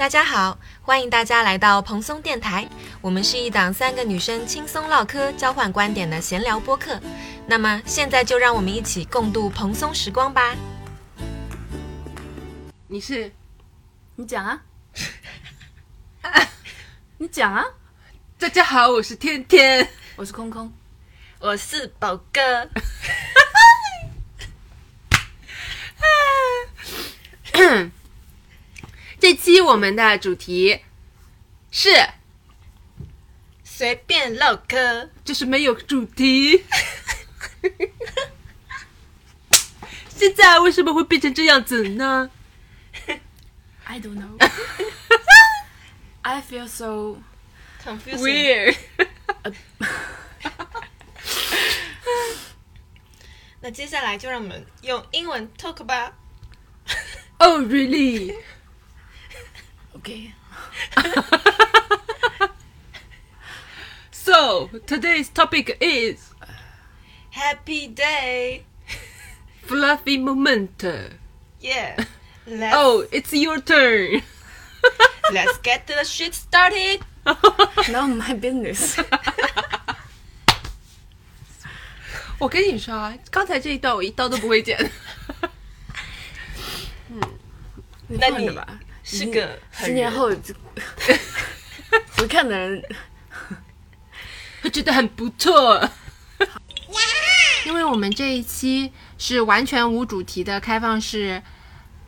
大家好，欢迎大家来到蓬松电台。我们是一档三个女生轻松唠嗑、交换观点的闲聊播客。那么现在就让我们一起共度蓬松时光吧。你是你讲啊，你讲啊，大家好，我是天天。我是空空，我是宝哥。这期我们的主题是，随便唠嗑。就是没有主题。现在为什么会变成这样子呢？I don't know. I feel so confused. Weird. 那接下来就让我们用英文 talk 吧。Oh, really? okay. So today's topic is Happy day. fluffy moment. Yeah. Let's, Oh, it's your turn. let's get the shit started. Not my business. 我跟你说啊，刚才这一段我一刀都不会剪。你那你放着吧， 是个十年人后就只 看的人会觉得很不错。因为我们这一期是完全无主题的开放式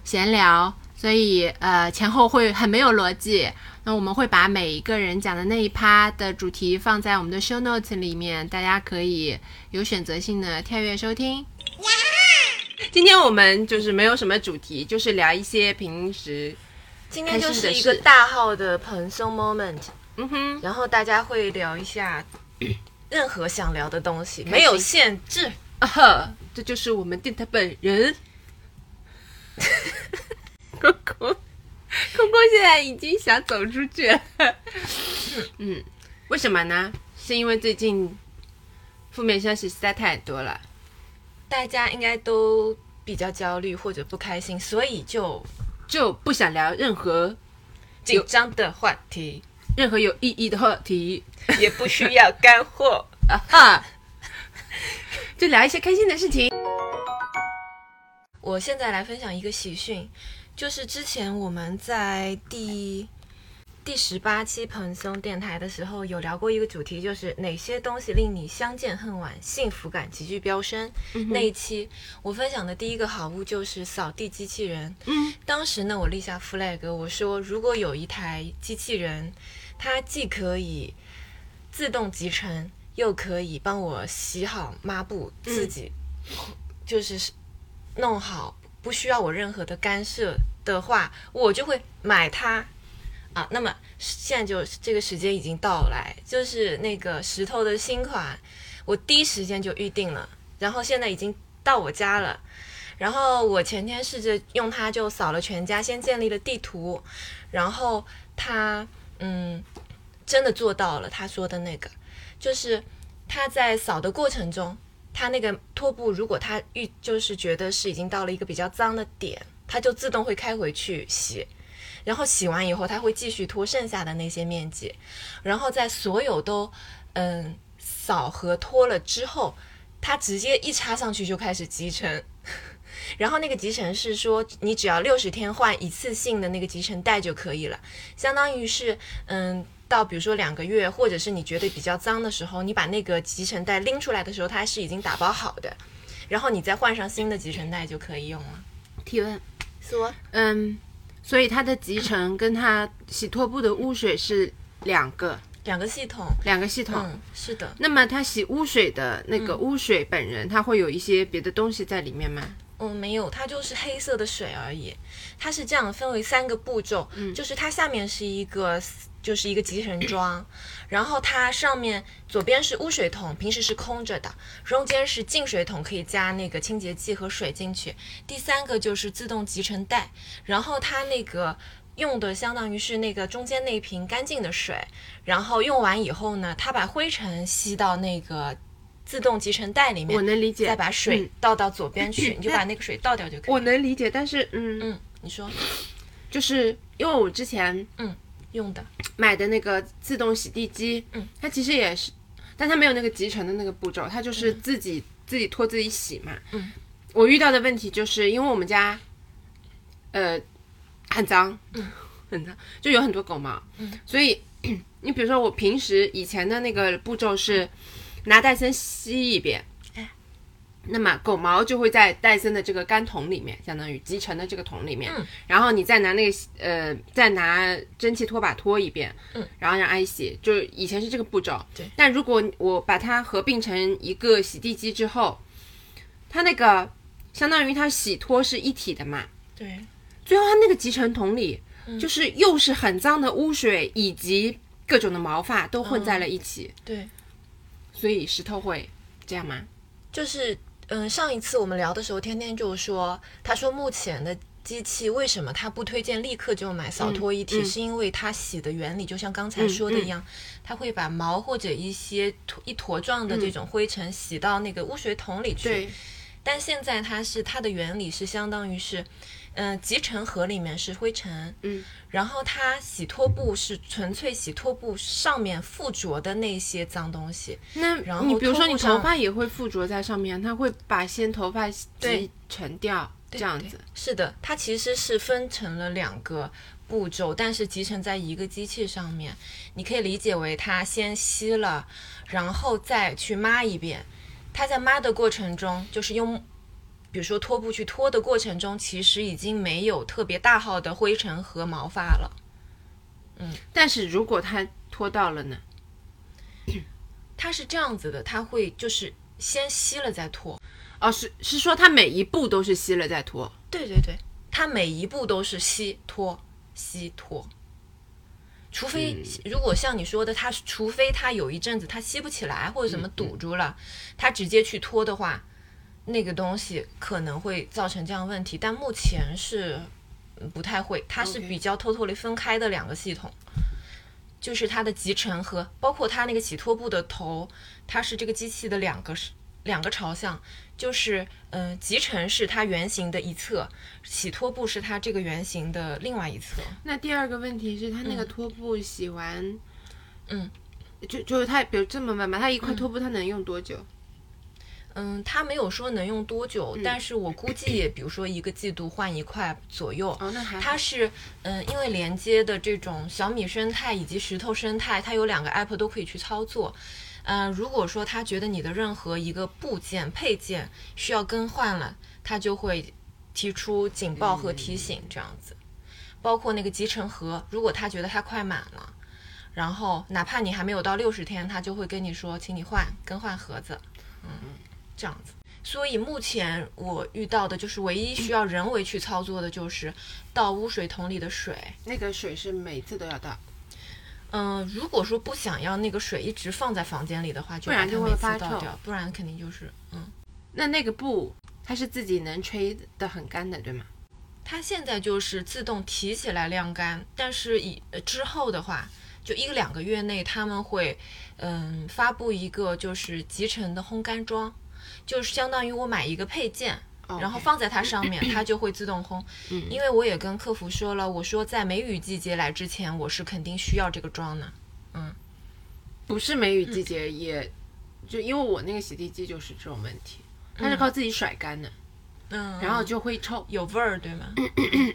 闲聊，所以呃前后会很没有逻辑。那我们会把每一个人讲的那一趴的主题放在我们的 show notes 里面，大家可以有选择性的跳跃收听。今天我们就是没有什么主题，就是聊一些平时，今天就是一个大号的蓬松 moment，嗯哼，然后大家会聊一下 任何想聊的东西，没有限制。啊哈，这就是我们电台本人。空空，空空现在已经想走出去了。嗯，为什么呢？是因为最近负面消息实在太多了。大家应该都比较焦虑或者不开心，所以就就不想聊任何紧张的话题，任何有意义的话题也不需要干货。啊哈，就聊一些开心的事情。我现在来分享一个喜讯，就是之前我们在第第十八期蓬松电台的时候有聊过一个主题，就是哪些东西令你相见恨晚，幸福感急剧飙升。那一期我分享的第一个好物就是扫地机器人。嗯，当时呢，我立下 flag，我说如果有一台机器人，它既可以自动集成，又可以帮我洗好抹布，自己就是弄好，不需要我任何的干涉的话，我就会买它。啊，那么现在就这个时间已经到来，就是那个石头的新款，我第一时间就预定了，然后现在已经到我家了。然后我前天试着用它就扫了全家，先建立了地图，然后它嗯真的做到了他说的那个，就是他在扫的过程中，他那个拖布如果他遇就是觉得是已经到了一个比较脏的点，它就自动会开回去洗。然后洗完以后，它会继续拖剩下的那些面积，然后在所有都嗯扫和拖了之后，它直接一插上去就开始集成。然后那个集成是说，你只要六十天换一次性的那个集成袋就可以了，相当于是嗯。到比如说两个月，或者是你觉得比较脏的时候，你把那个集成袋拎出来的时候，它是已经打包好的，然后你再换上新的集成袋就可以用了。提问，说嗯，所以它的集成跟它洗拖布的污水是两个两个系统，两个系统。嗯，是的，那么它洗污水的那个污水本人，它会有一些别的东西在里面吗？嗯，没有，它就是黑色的水而已。它是这样分为三个步骤，就是它下面是一个就是一个集成装，然后它上面左边是污水桶，平时是空着的，中间是净水桶，可以加那个清洁剂和水进去。第三个就是自动集成袋，然后它那个。用的相当于是那个中间那瓶干净的水，然后用完以后呢，它把灰尘吸到那个自动集成袋里面，我能理解再把水嗯倒到左边去，你就把那个水倒掉就可以。我能理解，但是嗯，嗯，你说，就是因为我之前用的，买的那个自动洗地机，嗯，它其实也是，但它没有那个集成的那个步骤，它就是自己、自己拖自己洗嘛。嗯，我遇到的问题就是因为我们家，呃，很脏，嗯，很脏，就有很多狗毛，嗯，所以你比如说我平时以前的那个步骤是拿戴森吸一遍。哎那么狗毛就会在戴森的这个干桶里面，相当于集成的这个桶里面，嗯。然后你再拿那个呃，再拿蒸汽拖把拖一遍，嗯，然后让阿姨洗，就是以前是这个步骤。对。但如果我把它合并成一个洗地机之后，它那个相当于它洗拖是一体的嘛，对，最后它那个集成桶里，嗯。就是又是很脏的污水以及各种的毛发都混在了一起，对，所以石头会这样吗？就是嗯，上一次我们聊的时候，天天就说，他说目前的机器为什么他不推荐立刻就买扫拖一体，嗯是因为它洗的原理就像刚才说的一样，它会把毛或者一些一坨状的这种灰尘洗到那个污水桶里去。对，但现在它是它的原理是相当于是，嗯、集成盒里面是灰尘，嗯，然后它洗拖布是纯粹洗拖布上面附着的那些脏东西，那然后你比如说你头发也会附着在上面，它会把先头发对集成掉，这样子。是的，它其实是分成了两个步骤，但是集成在一个机器上面。你可以理解为它先吸了，然后再去抹一遍。它在抹的过程中，就是用，比如说拖布去拖的过程中，其实已经没有特别大号的灰尘和毛发了。嗯但是如果它拖到了呢？它是这样子的，它会就是先吸了再拖。哦，是是说它每一步都是吸了再拖。对对对，它每一步都是吸拖吸拖，除非、如果像你说的，它除非它有一阵子它吸不起来或者怎么堵住了，它直接去拖的话，那个东西可能会造成这样问题。但目前是嗯不太会，它是比较 totally 分开的两个系统。就是它的集成和包括它那个洗拖布的头，它是这个机器的两个是两个朝向，就是嗯、呃集成是它圆形的一侧，洗拖布是它这个圆形的另外一侧。那第二个问题是，它那个拖布洗完，嗯，就就是它，比如这么慢吧，它一块拖布它能用多久？嗯，它没有说能用多久，但是我估计也，比如说一个季度换一块左右。哦，那还好它是，嗯，因为连接的这种小米生态以及石头生态，它有两个 app 都可以去操作。嗯、如果说他觉得你的任何一个部件配件需要更换了，他就会提出警报和提醒这样子。包括那个集成盒，如果他觉得它快满了，然后哪怕你还没有到六十天，他就会跟你说，请你换更换盒子，嗯，这样子。所以目前我遇到的就是唯一需要人为去操作的，就是倒污水桶里的水。那个水是每次都要倒，嗯，如果说不想要那个水一直放在房间里的话，就把不然就会它每次发臭倒掉，不然肯定就是嗯。那那个布它是自己能吹的很干的，对吗？它现在就是自动提起来晾干，但是以呃之后的话，就一个两个月内他们会嗯发布一个就是集成的烘干装，就是相当于我买一个配件。然后放在它上面，它就会自动烘。因为我也跟客服说了，我说在梅雨季节来之前，我是肯定需要这个装的。嗯不是梅雨季节也，就因为我那个洗地机就是这种问题，它是靠自己甩干的，嗯，然后就会臭，有味儿，对吗？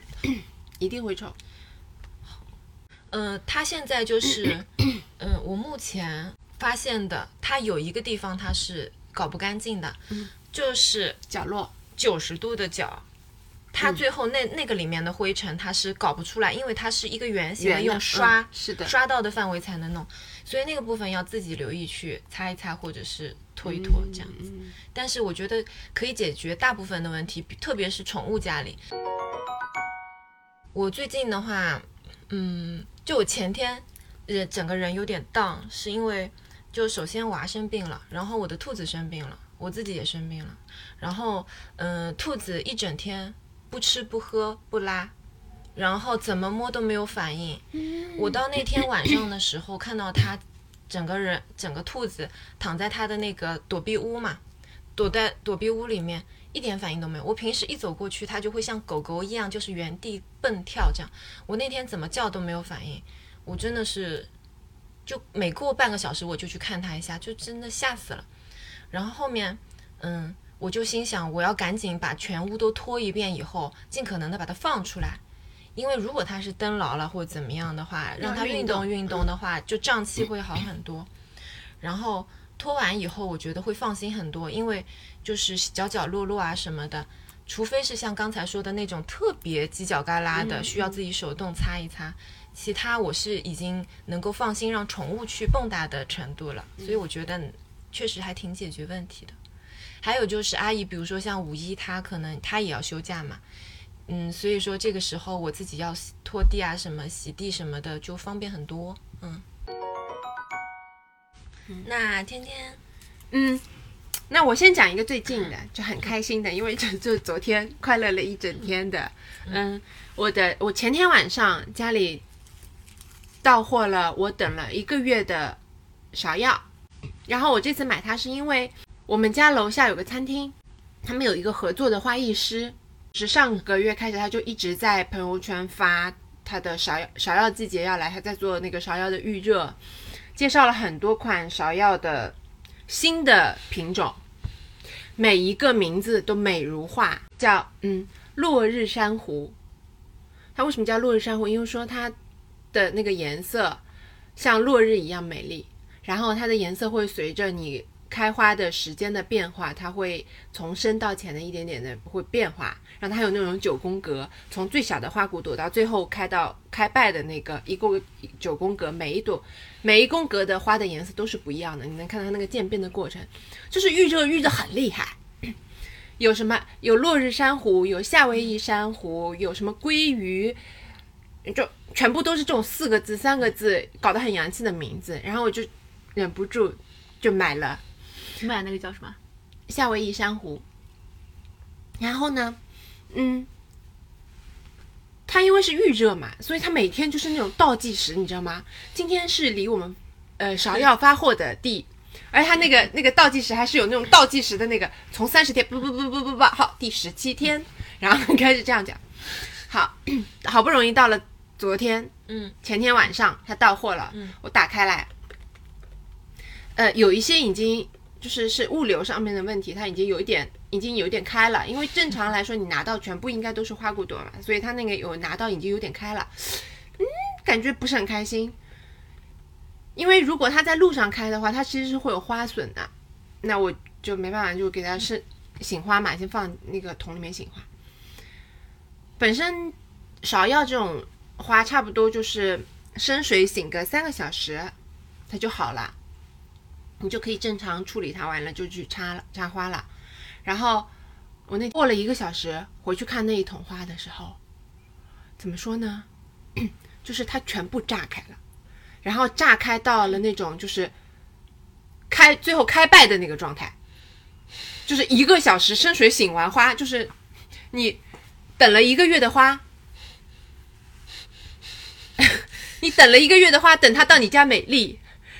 一定会臭。嗯，它现在就是，嗯，我目前发现的，它有一个地方它是搞不干净的，就是角落，九十度的角，它最后那那个里面的灰尘它是搞不出来，因为它是一个圆形的，的用刷、嗯是的。刷到的范围才能弄，所以那个部分要自己留意去擦一擦或者是拖一拖这样子。嗯。但是我觉得可以解决大部分的问题，特别是宠物家里。我最近的话，嗯，就我前天，人，整个人有点 down，是因为就首先娃生病了，然后我的兔子生病了，我自己也生病了，然后嗯、兔子一整天不吃不喝不拉，然后怎么摸都没有反应。我到那天晚上的时候，看到它整个人整个兔子躺在它的那个躲避屋嘛，躲在躲避屋里面，一点反应都没有。我平时一走过去，它就会像狗狗一样，就是原地蹦跳这样。我那天怎么叫都没有反应，我真的是，就每过半个小时我就去看它一下，就真的吓死了。然后后面，嗯，我就心想，我要赶紧把全屋都拖一遍，以后尽可能的把它放出来。因为如果它是蹬牢了或者怎么样的话，让它运动运动的话，就胀气会好很多。然后拖完以后，我觉得会放心很多，因为就是角角落落啊什么的，除非是像刚才说的那种特别犄角旮旯的，需要自己手动擦一擦，其他我是已经能够放心让宠物去蹦跶的程度了。所以我觉得确实还挺解决问题的。还有就是阿姨，比如说像五一，她可能她也要休假嘛。嗯，所以说这个时候我自己要拖地啊，什么洗地什么的就方便很多。嗯，那天天，嗯，那我先讲一个最近的，就很开心的，因为就就昨天快乐了一整天的。嗯，我的我前天晚上家里到货了，我等了一个月的芍药，然后我这次买它是因为我们家楼下有个餐厅，他们有一个合作的花艺师。是上个月开始，他就一直在朋友圈发他的芍药芍药季节要来，他在做那个芍药的预热，介绍了很多款芍药的新的品种，每一个名字都美如画，叫嗯落日珊瑚。它为什么叫落日珊瑚？因为说它的那个颜色像落日一样美丽，然后它的颜色会随着你。开花的时间的变化，它会从深到浅的一点点的会变化，让它有那种九宫格，从最小的花骨朵到最后开到开败的那个一共九宫格，每一朵每一宫格的花的颜色都是不一样的，你能看到它那个渐变的过程，就是预热预的很厉害。有什么？有落日珊瑚，有夏威夷珊瑚，有什么鲑鱼，就全部都是这种四个字、三个字搞得很洋气的名字，然后我就忍不住就买了。你买那个叫什么？夏威夷珊瑚。然后呢，嗯，它因为是预热嘛，所以它每天就是那种倒计时，你知道吗？今天是离我们呃芍药发货的第，而它那个那个倒计时还是有那种倒计时的那个，从三十天不不不不不不好第十七天，然后开始这样讲。好，好不容易到了昨天，嗯，前天晚上它到货了，嗯，我打开来，呃，有一些已经。就是是物流上面的问题，它已经有一点，已经有点开了。因为正常来说，你拿到全部应该都是花骨朵嘛，所以它那个有拿到已经有点开了，嗯，感觉不是很开心。因为如果它在路上开的话，它其实是会有花损的，那我就没办法，就给它是醒花嘛，先放那个桶里面醒花。本身芍药这种花，差不多就是生水醒个三个小时，它就好了。你就可以正常处理它，完了就去插插花了。然后我那过了一个小时回去看那一桶花的时候，怎么说呢？就是它全部炸开了，然后炸开到了那种就是开最后开败的那个状态，就是一个小时深水醒完花，就是你等了一个月的花，你等了一个月的花，等它到你家美丽，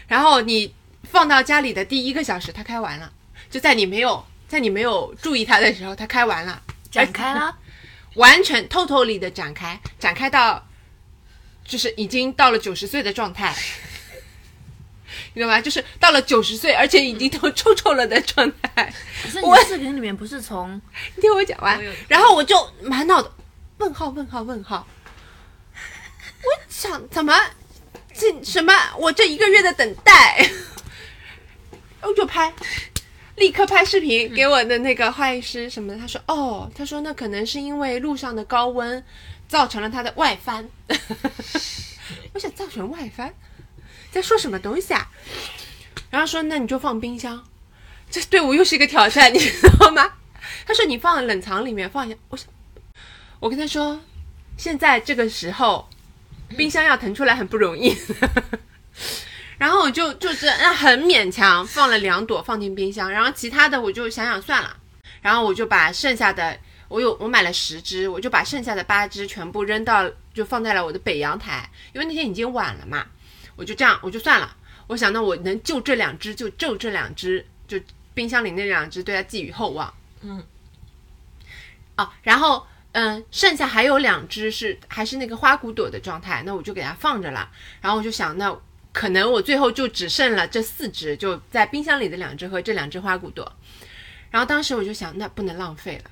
然后你。放到家里的第一个小时，它开完了，就在你没有在你没有注意它的时候，它开完了，展开了，完全透透里的展开，展开到就是已经到了九十岁的状态，你懂吗？就是到了九十岁，而且已经都臭臭了的状态。可是你视频里面不是从你听我讲完，然后我就满脑子问号问号问号，我想怎么这什么？我这一个月的等待。我就拍，立刻拍视频给我的那个花艺师什么的。他说：“哦，他说那可能是因为路上的高温造成了它的外翻。”我想造成外翻，在说什么东西啊？然后说：“那你就放冰箱。”这对我又是一个挑战，你知道吗？他说：“你放冷藏里面放一下。”我想，我跟他说：“现在这个时候，冰箱要腾出来很不容易。”然后我就就是那很勉强放了两朵放进冰箱，然后其他的我就想想算了，然后我就把剩下的我有我买了十只，我就把剩下的八只全部扔到就放在了我的北阳台，因为那天已经晚了嘛，我就这样我就算了，我想那我能就这两只就就这两只，就冰箱里那两只对它寄予厚望，嗯，哦，然后嗯，剩下还有两只是还是那个花骨朵的状态，那我就给它放着了。然后我就想，那可能我最后就只剩了这四只，就在冰箱里的两只和这两只花骨朵。然后当时我就想，那不能浪费了。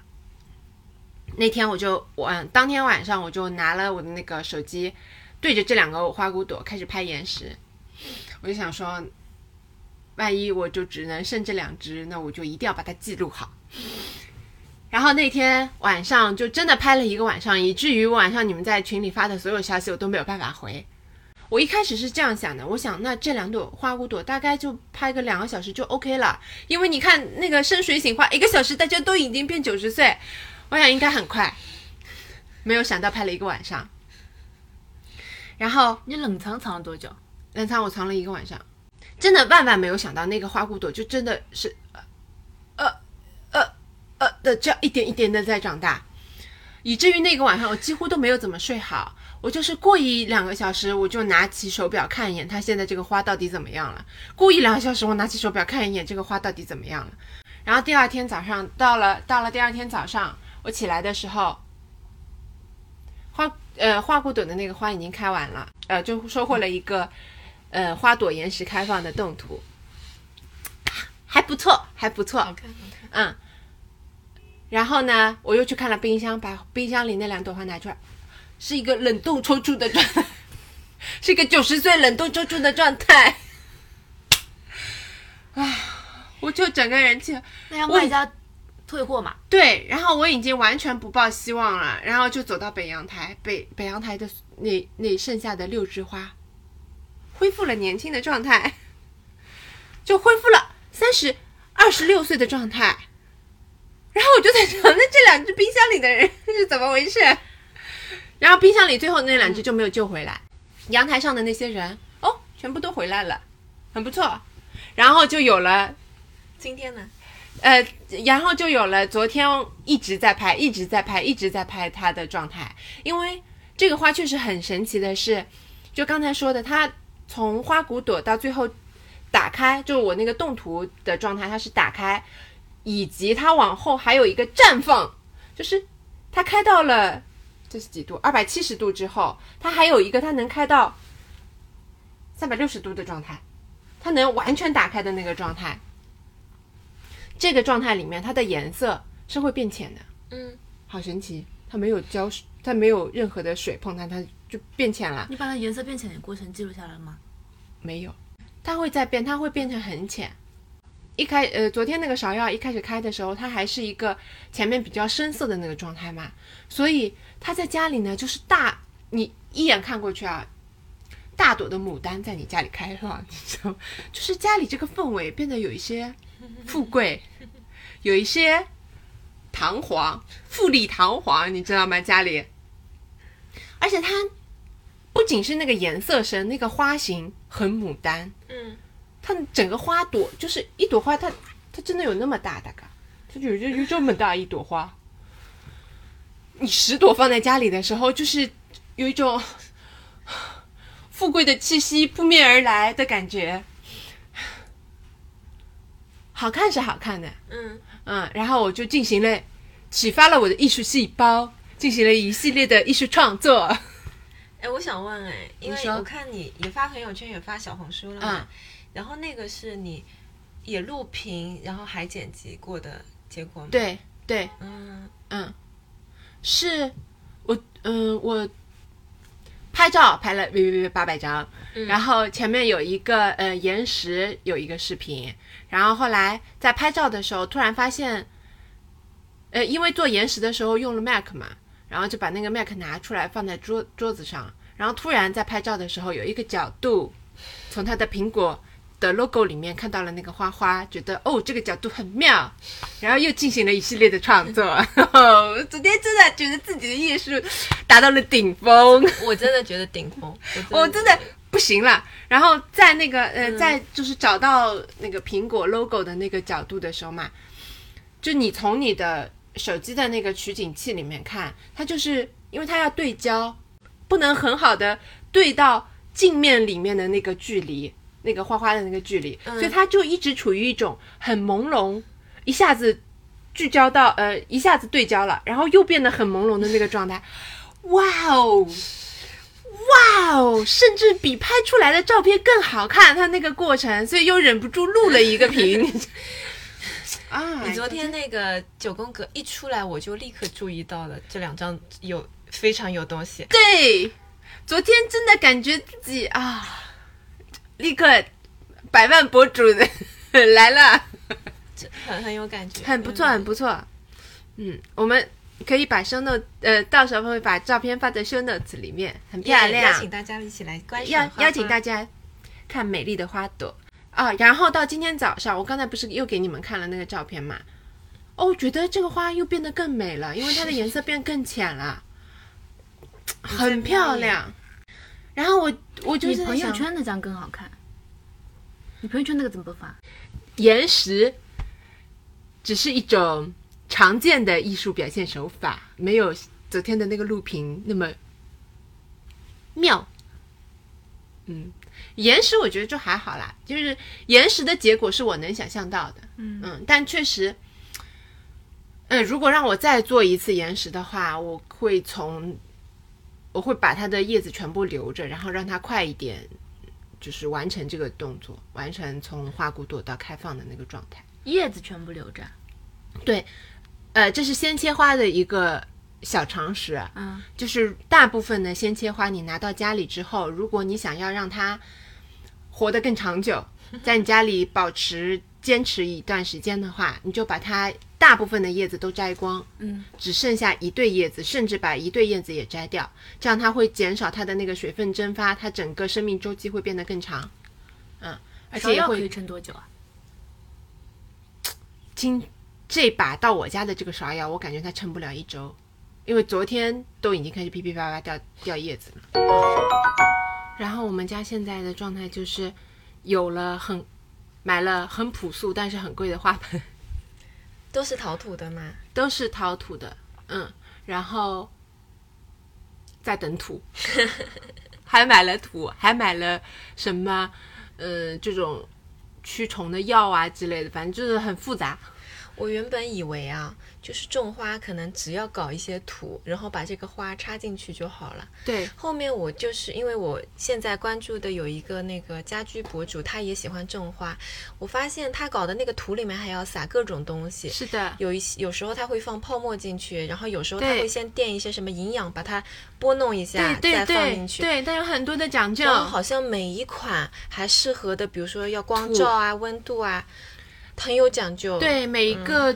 那天我就晚当天晚上我就拿了我的那个手机，对着这两个花骨朵开始拍延时。我就想说，万一我就只能剩这两只，那我就一定要把它记录好。然后那天晚上就真的拍了一个晚上，以至于晚上你们在群里发的所有消息我都没有办法回。我一开始是这样想的，我想那这两朵花骨朵大概就拍个两个小时就 OK 了，因为你看那个深水醒花一个小时大家都已经变九十岁，我想应该很快。没有想到拍了一个晚上，然后你冷藏藏了多久？冷藏我藏了一个晚上，真的万万没有想到那个花骨朵就真的是呃呃呃呃的这样一点一点的在长大，以至于那个晚上我几乎都没有怎么睡好。我就是过一两个小时，我就拿起手表看一眼，它现在这个花到底怎么样了？过一两个小时，我拿起手表看一眼，这个花到底怎么样了？然后第二天早上到了，到了第二天早上，我起来的时候，花呃花骨朵的那个花已经开完了，呃，就收获了一个呃花朵延时开放的动图，还不错，还不错，好看好看。嗯。然后呢，我又去看了冰箱，把冰箱里那两朵花拿出来。是一个冷冻抽搐的状态，是一个九十岁冷冻抽搐的状态。啊，我就整个人就那要卖家退货嘛？对，然后我已经完全不抱希望了，然后就走到北阳台，北北阳台的那那剩下的六枝花，恢复了年轻的状态，就恢复了三十二十六岁的状态。然后我就在想，那这两只冰箱里的人是怎么回事？然后冰箱里最后那两只就没有救回来，阳台上的那些人哦，全部都回来了，很不错。然后就有了今天呢？呃，然后就有了昨天一直在拍，一直在拍，一直在拍它的状态。因为这个花确实很神奇的是，就刚才说的，它从花骨朵到最后打开，就我那个动图的状态，它是打开，以及它往后还有一个绽放，就是它开到了。这是几度？二百七十度之后，它还有一个，它能开到三百六十度的状态，它能完全打开的那个状态。这个状态里面，它的颜色是会变浅的。嗯，好神奇，它没有浇水，它没有任何的水碰它，它就变浅了。你把它颜色变浅的过程记录下来了吗？没有，它会再变，它会变成很浅。一开呃，昨天那个芍药一开始开的时候，它还是一个前面比较深色的那个状态嘛，所以。他在家里呢，就是大，你一眼看过去啊，大朵的牡丹在你家里开放，你知道吗，就是家里这个氛围变得有一些富贵，有一些堂皇，富丽堂皇，你知道吗？家里，而且它不仅是那个颜色深，那个花型很牡丹，嗯，它整个花朵就是一朵花，它它真的有那么大，大概它就就有这么大一朵花。你十朵放在家里的时候，就是有一种 富贵的气息扑面而来的感觉。好看是好看的，嗯嗯，然后我就进行了启发了我的艺术细胞，进行了一系列的艺术创作。哎，我想问，哎，因为我看你也发朋友圈，也发小红书了嘛，然后那个是你也录屏，然后还剪辑过的结果吗？，对对，嗯嗯，是我嗯我拍照拍了别别别八百张，然后前面有一个呃延时有一个视频，然后后来在拍照的时候突然发现，呃因为做延时的时候用了 Mac 嘛，然后就把那个 Mac 拿出来放在桌桌子上，然后突然在拍照的时候有一个角度，从他的苹果。的 logo 里面看到了那个花花，觉得哦这个角度很妙，然后又进行了一系列的创作。昨天真的觉得自己的艺术达到了顶峰，我真的觉得顶峰，我真的不行了。然后在那个呃，在就是找到那个苹果 logo 的那个角度的时候嘛，就你从你的手机的那个取景器里面看，它就是因为它要对焦，不能很好的对到镜面里面的那个距离。那个花花的那个距离，所以他就一直处于一种很朦胧，一下子聚焦到呃一下子对焦了，然后又变得很朦胧的那个状态，哇哦，哇哦，甚至比拍出来的照片更好看，他那个过程，所以又忍不住录了一个屏。啊，你昨天那个九宫格一出来，我就立刻注意到了这两张有非常有东西。对，昨天真的感觉自己啊，立刻百万博主的来了。这很很有感觉，很不错，嗯很不错。嗯，我们可以把 show note，呃，到时候会把照片发在 show notes 里面，很漂亮。邀请大家一起来观赏邀花花邀请大家看美丽的花朵啊。然后到今天早上，我刚才不是又给你们看了那个照片嘛？哦，我觉得这个花又变得更美了，因为它的 颜色变更浅了，很漂亮。然后我我就你朋友圈那张更好看。你朋友圈那个怎么不发？延时只是一种常见的艺术表现手法，没有昨天的那个录屏那么妙。嗯，延时我觉得就还好啦，就是延时的结果是我能想象到的。嗯但确实，嗯，如果让我再做一次延时的话，我会从我会把它的叶子全部留着，然后让它快一点，就是完成这个动作，完成从花骨朵到开放的那个状态。叶子全部留着。对，呃，这是鲜切花的一个小常识，啊嗯，就是大部分的鲜切花你拿到家里之后，如果你想要让它活得更长久，在你家里保持坚持一段时间的话，你就把它大部分的叶子都摘光，嗯，只剩下一对叶子，甚至把一对叶子也摘掉，这样它会减少它的那个水分蒸发，它整个生命周期会变得更长，嗯，而且也会可以撑多久啊？今这把到我家的这个芍药，我感觉它撑不了一周，因为昨天都已经开始噼噼啪啪掉掉叶子了。然后我们家现在的状态就是有了很买了很朴素但是很贵的花盆，都是陶土的吗。都是陶土的，嗯，然后在等土，还买了土，还买了什么呃这种驱虫的药啊之类的，反正就是很复杂。我原本以为啊，就是种花可能只要搞一些土，然后把这个花插进去就好了。对，后面我就是因为我现在关注的有一个那个家居博主，他也喜欢种花，我发现他搞的那个土里面还要撒各种东西。是的，有一些有时候他会放泡沫进去，然后有时候他会先垫一些什么营养，把它拨弄一下，对再放进去。对，但有很多的讲究。然后好像每一款还适合的，比如说要光照啊、温度啊，很有讲究。，对每一个、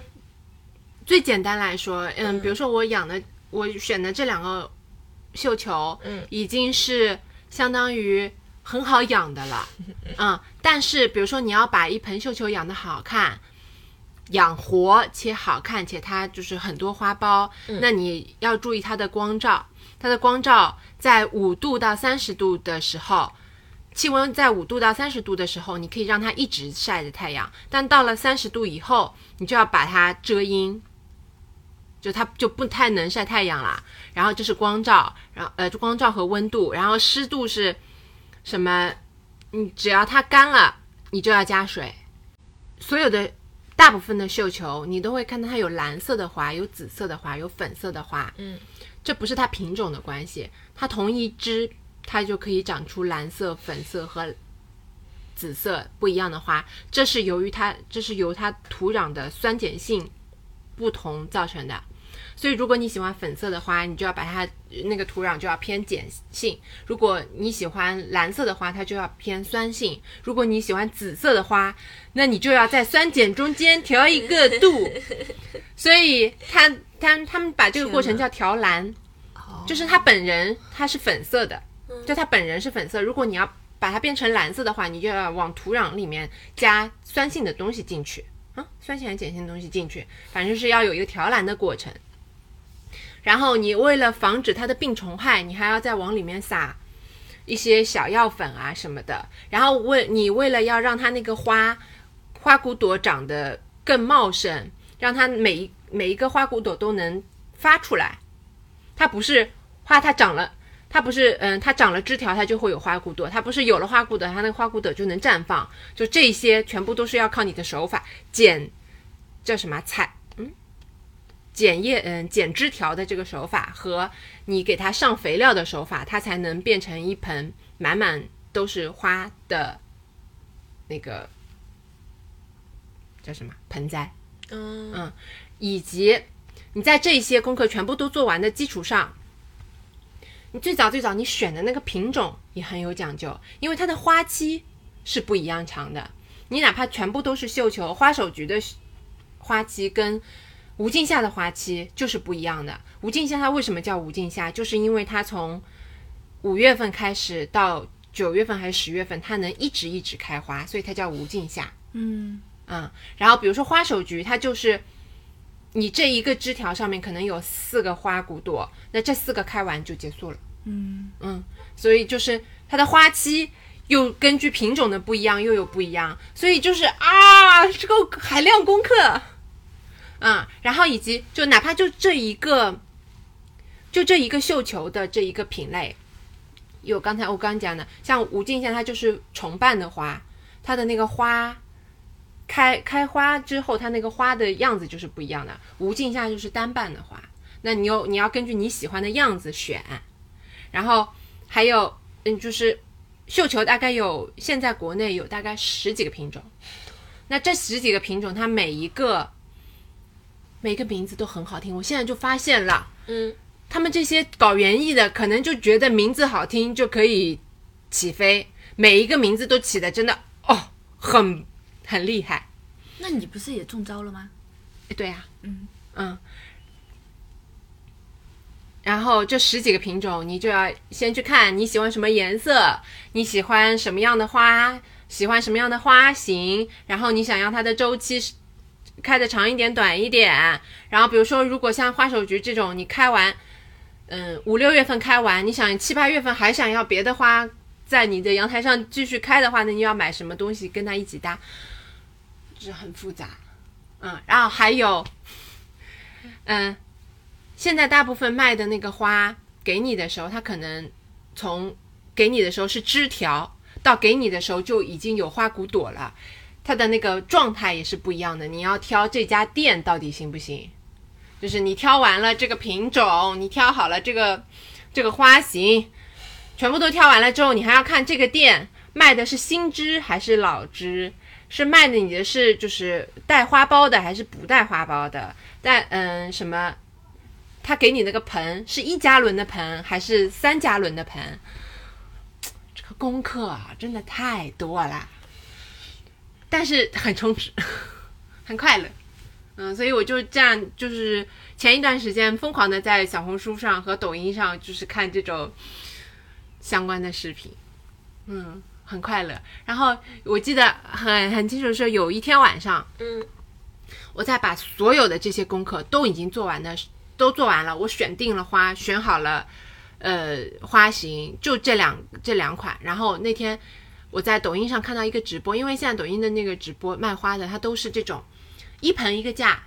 最简单来说，嗯，比如说我养的，我选的这两个绣球，嗯，已经是相当于很好养的了，嗯。但是比如说你要把一盆绣球养的好看。养活且好看，且它就是很多花苞，那你要注意它的光照。它的光照在五度到三十度的时候，气温在五度到三十度的时候，你可以让它一直晒着太阳，但到了三十度以后，你就要把它遮阴，就它就不太能晒太阳啦。然后这是光照，然后呃光照和温度，然后湿度是什么？你只要它干了，你就要加水。所有的大部分的绣球，你都会看到它有蓝色的花，有紫色的花，有粉色的花。嗯，这不是它品种的关系，它同一枝它就可以长出蓝色、粉色和紫色不一样的花。这是由于它，这是由它土壤的酸碱性不同造成的。所以，如果你喜欢粉色的花，你就要把它那个土壤就要偏碱性；如果你喜欢蓝色的花，它就要偏酸性；如果你喜欢紫色的花，那你就要在酸碱中间调一个度。所以，他他他们把这个过程叫调蓝。就是它本人它是粉色的，就它本人是粉色。如果你要把它变成蓝色的话，你就要往土壤里面加酸性的东西进去啊，酸性还是碱性的东西进去，反正是要有一个调蓝的过程。然后你为了防止它的病虫害，你还要再往里面撒一些小药粉啊什么的。然后为你为了要让它那个花花骨朵长得更茂盛，让它每一每一个花骨朵都能发出来。它不是花，它长了，它不是嗯，它长了枝条，它就会有花骨朵。它不是有了花骨朵，它那个花骨朵就能绽放。就这些全部都是要靠你的手法剪，叫什么采？嗯，剪叶嗯剪枝条的这个手法和你给它上肥料的手法，它才能变成一盆满满都是花的那个叫什么盆栽。嗯嗯以及你在这些功课全部都做完的基础上，你最早最早你选的那个品种也很有讲究，因为它的花期是不一样长的。你哪怕全部都是绣球，花手菊的花期跟无尽夏的花期就是不一样的。无尽夏它为什么叫无尽夏？就是因为它从五月份开始到九月份还是十月份，它能一直一直开花，所以它叫无尽夏。嗯嗯，然后比如说花手菊，它就是你这一个枝条上面可能有四个花骨朵，那这四个开完就结束了。嗯嗯，所以就是它的花期又根据品种的不一样又有不一样，所以就是啊，这个海量功课，嗯，然后以及就哪怕就这一个，就这一个绣球的这一个品类，有刚才我刚讲的，像无尽夏它就是重瓣的花，它的那个花。开开花之后，它那个花的样子就是不一样的。无尽夏就是单瓣的花，那你有你要根据你喜欢的样子选，然后还有嗯，就是绣球大概有现在国内有大概十几个品种，那这十几个品种它每一个每个名字都很好听。我现在就发现了，嗯，他们这些搞园艺的可能就觉得名字好听就可以起飞，每一个名字都起的真的哦很很厉害。那你不是也中招了吗？对呀、嗯嗯。然后这十几个品种，你就要先去看你喜欢什么颜色，你喜欢什么样的花，喜欢什么样的花型，然后你想要它的周期开的长一点、短一点。然后比如说，如果像花手菊这种，你开完，嗯，五六月份开完，你想七八月份还想要别的花在你的阳台上继续开的话，那你要买什么东西跟它一起搭，这很复杂。嗯，然后还有，嗯，现在大部分卖的那个花给你的时候，它可能从给你的时候是枝条，到给你的时候就已经有花骨朵了，它的那个状态也是不一样的。你要挑这家店到底行不行？就是你挑完了这个品种，你挑好了这个这个花型，全部都挑完了之后，你还要看这个店卖的是新枝还是老枝。是卖的你的是就是带花苞的还是不带花苞的？带嗯什么？他给你那个盆是一加仑的盆还是三加仑的盆？这个功课啊，真的太多了，但是很充实，很快乐。嗯，所以我就这样，就是前一段时间疯狂的在小红书上和抖音上，就是看这种相关的视频。嗯。很快乐，然后我记得很很清楚，是有一天晚上，嗯，我在把所有的这些功课都已经做完的，都做完了，我选定了花，选好了，呃，花型就这两这两款。然后那天我在抖音上看到一个直播，因为现在抖音的那个直播卖花的，它都是这种一盆一个价，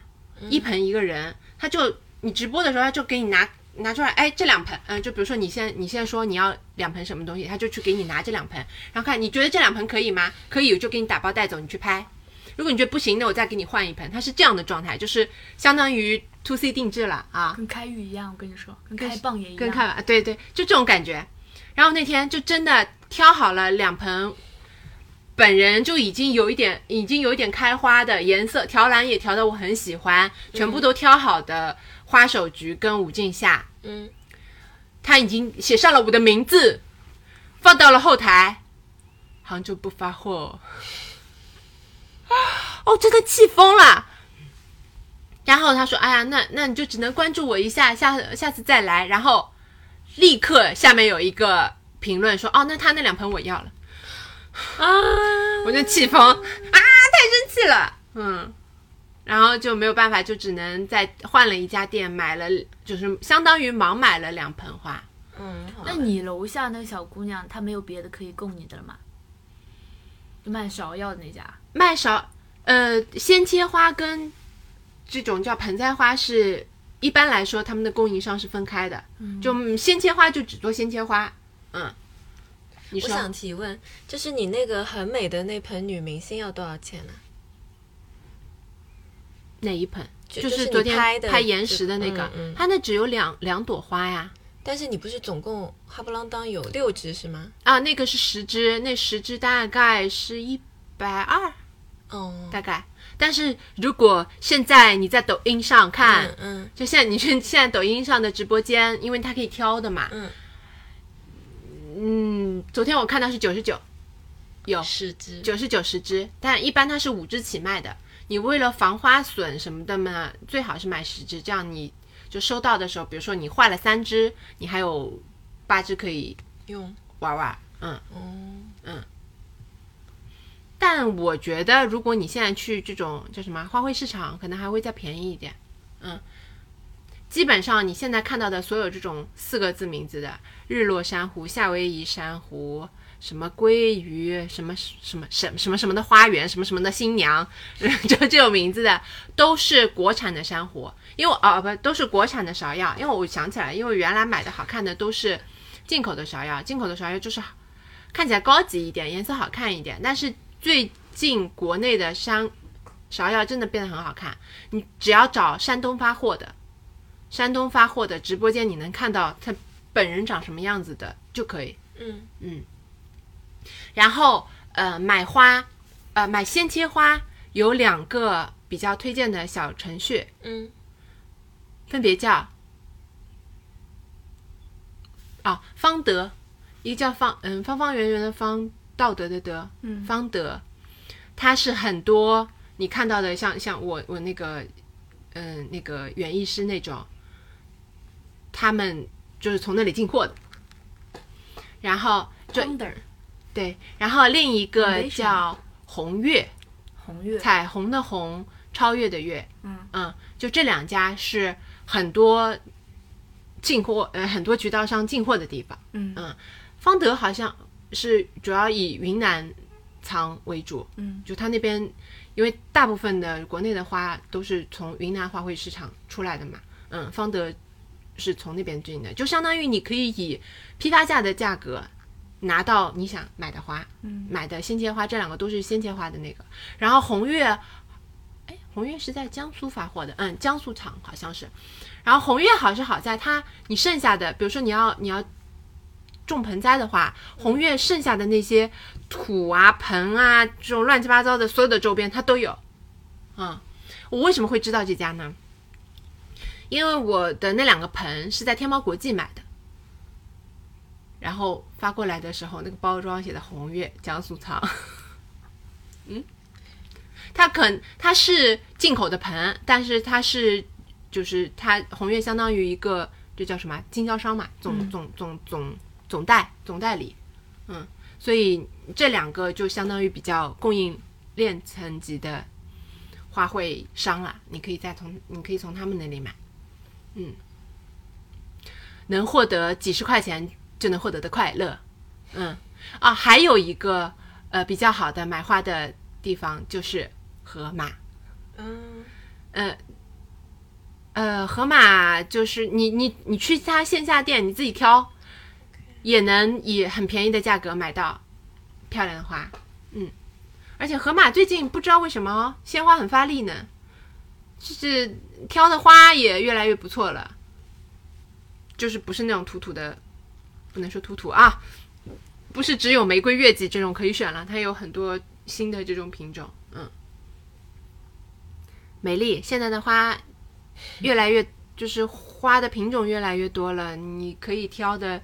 一盆一个人，他就你直播的时候，他就给你拿。拿出来，哎，这两盆，嗯，就比如说你现你现在说你要两盆什么东西，他就去给你拿这两盆，然后看你觉得这两盆可以吗？可以，我就给你打包带走，你去拍。如果你觉得不行，那我再给你换一盆。它是这样的状态，就是相当于 to C 定制了啊，跟开玉一样，我跟你说，跟开蚌也一样。跟开对对，就这种感觉。然后那天就真的挑好了两盆，本人就已经有一点，已经有一点开花的颜色，调蓝也调的我很喜欢，全部都挑好的。花手菊跟武静夏，嗯，他已经写上了我的名字，放到了后台，杭州不发货，哦，真的气疯了。然后他说：“哎呀，那那你就只能关注我一下，下下次再来。”然后立刻下面有一个评论说：“哦，那他那两盆我要了。”啊，我就气疯啊，太生气了，嗯。然后就没有办法，就只能再换了一家店，买了，就是相当于盲买了两盆花。嗯，那你楼下那个小姑娘，她没有别的可以供你的了吗？就卖芍药的那家，卖芍，呃，鲜切花跟这种叫盆栽花是，一般来说他们的供应商是分开的。就鲜切花就只做鲜切花，嗯。你我想提问，就是你那个很美的那盆女明星要多少钱呢、哪一盆？就就是昨天拍的拍岩石的那个，嗯嗯它那只有两两朵花呀。但是你不是总共哈不啷当有六只是吗？啊，那个是十只，那十只大概是一百二，嗯，大概。但是如果现在你在抖音上看，嗯嗯就现在你去现在抖音上的直播间，因为它可以挑的嘛，嗯，嗯，昨天我看到是九十九，有十只，九十九十只，但一般它是五只起卖的。你为了防花损什么的嘛，最好是买十只，这样你就收到的时候，比如说你坏了三只，你还有八只可以用玩玩。嗯，嗯，但我觉得如果你现在去这种叫什么花卉市场，可能还会再便宜一点。嗯，基本上你现在看到的所有这种四个字名字的日落珊瑚、夏威夷珊瑚。什么鲑鱼，什么什么什什么什么的花园，什么什么的新娘，就这种名字的，都是国产的珊瑚。因为哦不，都是国产的芍药。因为我想起来，因为原来买的好看的都是进口的芍药，进口的芍药就是看起来高级一点，颜色好看一点。但是最近国内的山芍药真的变得很好看，你只要找山东发货的，山东发货的直播间，你能看到他本人长什么样子的就可以。嗯嗯，然后呃，买花，呃，买鲜切花有两个比较推荐的小程序，嗯。分别叫哦，方德，一个叫方，嗯，方方圆圆的方，道德的德，嗯。方德，它是很多你看到的像像我我那个，嗯，那个园艺师那种，他们就是从那里进货的，然后就对，然后另一个叫红月，红月，彩虹的红，超越的越，嗯就这两家是很多进货呃很多渠道商进货的地方。嗯。嗯方德好像是主要以云南仓为主，嗯。就他那边因为大部分的国内的花都是从云南花卉市场出来的嘛，嗯，方德是从那边进的，就相当于你可以以批发价的价格。拿到你想买的花，嗯买的鲜切花，这两个都是鲜切花的那个。然后红月，哎，红月是在江苏发货的，嗯，江苏厂好像是。然后红月好是好在它，你剩下的，比如说你要你要种盆栽的话，红月剩下的那些土啊、盆啊这种乱七八糟的所有的周边它都有。嗯，我为什么会知道这家呢？因为我的那两个盆是在天猫国际买的，然后发过来的时候，那个包装写的红月江苏仓。嗯，它肯它是进口的盆，但是它是就是它红月相当于一个这叫什么经销商嘛，总嗯。总总总总代总代理，嗯，所以这两个就相当于比较供应链层级的花卉商了，你可以再从你可以从他们那里买，嗯，能获得几十块钱就能获得的快乐，嗯。啊，还有一个呃比较好的买花的地方就是盒马，嗯。呃呃，盒马就是你你你去它线下店你自己挑，也能以很便宜的价格买到漂亮的花，嗯，而且河马最近不知道为什么哦鲜花很发力呢，就是挑的花也越来越不错了，就是不是那种土土的，不能说土土啊，不是只有玫瑰、月季这种可以选了，它有很多新的这种品种，嗯。美丽，现在的花越来越，就是花的品种越来越多了，你可以挑的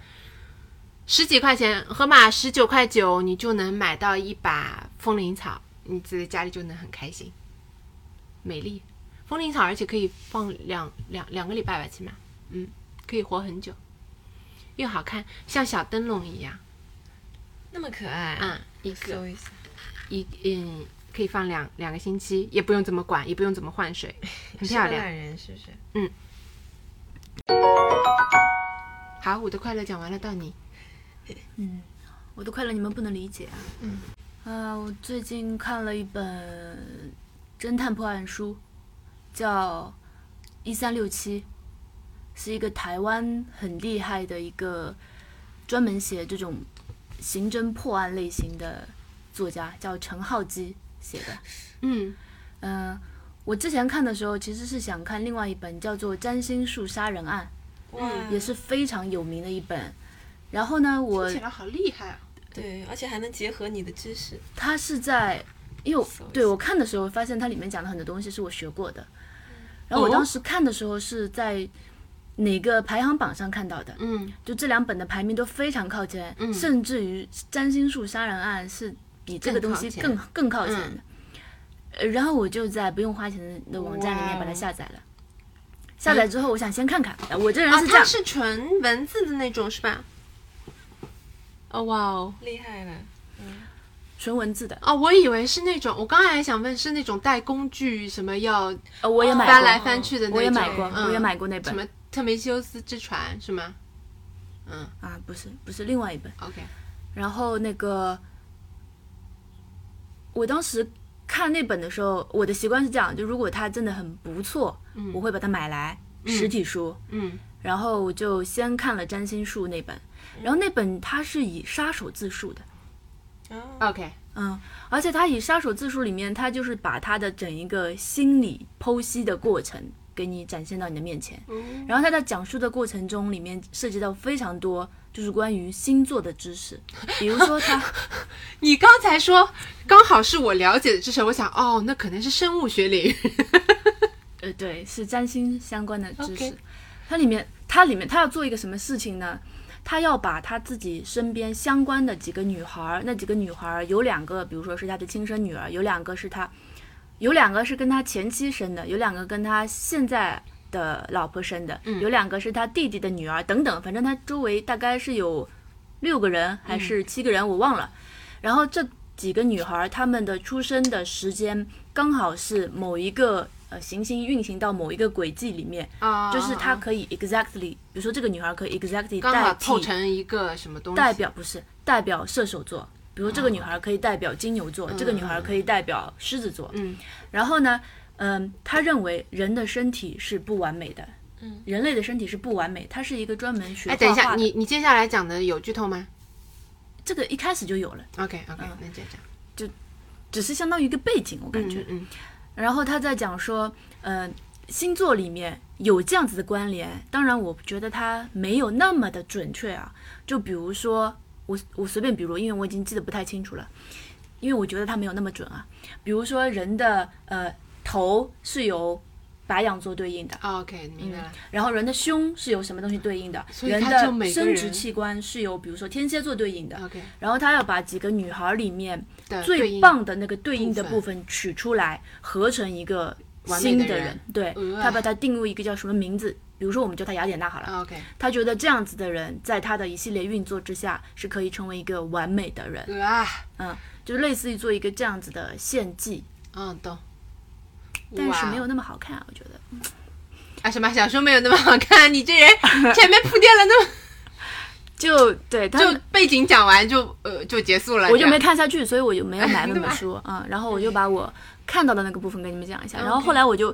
十几块钱，盒马十九块九，你就能买到一把风铃草，你自己家里就能很开心。美丽，风铃草，而且可以放两两两个礼拜吧，起码，嗯，可以活很久，又好看，像小灯笼一样，那么可爱，嗯，一个一，一嗯，可以放两两个星期，也不用怎么管，也不用怎么换水，很漂亮。人是不是？好，我的快乐讲完了，到你。嗯，我的快乐你们不能理解啊。嗯，呃，我最近看了一本侦探破案书，叫《一三六七》，是一个台湾很厉害的一个专门写这种刑侦破案类型的作家，叫陈浩基写的。嗯嗯、我之前看的时候其实是想看另外一本叫做《占星术杀人案嗯，》，也是非常有名的一本。然后呢，我听起来好厉害啊！对，而且还能结合你的知识。他是在，因为我对我看的时候发现它里面讲的很多东西是我学过的，然后我哦当时看的时候是在哪个排行榜上看到的，嗯，就这两本的排名都非常靠前，甚至于《占星术杀人案》是比这个东西更更更靠前的。呃然后我就在不用花钱的网站里面把它下载了。下载之后，我想先看看，呃我这人啊，是这样，它是纯文字的那种是吧？哦哇哦！厉害了，嗯。纯文字的。哦，我以为是那种，我刚才还想问是那种带工具什么要呃，我也买过，翻来翻去的那种，我也买过，嗯。我也买过那本。什么特梅修斯之船是吗？嗯。啊，不是不是另外一本。，OK，然后那个，我当时看那本的时候，我的习惯是这样，就如果它真的很不错，我会把它买来实体书，嗯。然后我就先看了占星术那本，然后那本它是以杀手自述的，哦，，OK，嗯，而且他以杀手自述里面，他就是把他的整一个心理剖析的过程给你展现到你的面前，然后他在讲述的过程中，里面涉及到非常多就是关于星座的知识，比如说他。你刚才说刚好是我了解的知识，我想哦，那可能是生物学领域。呃，对，是占星相关的知识。它里面，它里面，他要做一个什么事情呢？他要把他自己身边相关的几个女孩儿，那几个女孩儿有两个，比如说是他的亲生女儿，有两个是他，有两个是跟他前妻生的，有两个跟他现在的老婆生的，有两个是他弟弟的女儿，等等，反正他周围大概是有六个人还是七个人，我忘了。然后这几个女孩儿她们的出生的时间刚好是某一个呃行星运行到某一个轨迹里面，啊就是它可以 exactly，比如说这个女孩可以 exactly 代替凑成一个什么东西，代表不是代表射手座，比如这个女孩可以代表金牛座，这个女孩可以代表狮子座。嗯，然后呢，嗯，他认为人的身体是不完美的，嗯，人类的身体是不完美，他是一个专门学哎，等一下，你你接下来讲的有剧透吗这个一开始就有了，？OK OK，那接着讲。只是相当于一个背景，我感觉。嗯然后他在讲说，呃，星座里面有这样子的关联，当然我觉得它没有那么的准确啊。就比如说，我我随便比如，因为我已经记得不太清楚了，因为我觉得它没有那么准啊。比如说人的呃头是由白羊座对应的，嗯，OK，明白了。然后人的胸是由什么东西对应的？人的生殖器官是由比如说天蝎座对应的。OK，然后他要把几个女孩里面最棒的那个对应的部分取出来，合成一个新的人。对呃，他把它定位一个叫什么名字？比如说，我们叫他雅典娜好了。OK，他觉得这样子的人，在他的一系列运作之下，是可以成为一个完美的人，啊，就是类似于做一个这样子的献祭，嗯，懂。但是没有那么好看啊，我觉得。啊，什么小说没有那么好看？你这人前面铺垫了那么，就对，他就背景讲完就呃就结束了，我就没看下去，所以我就没有买那本 书啊、然后我就把我看到的那个部分跟你们讲一下。然后后来我就，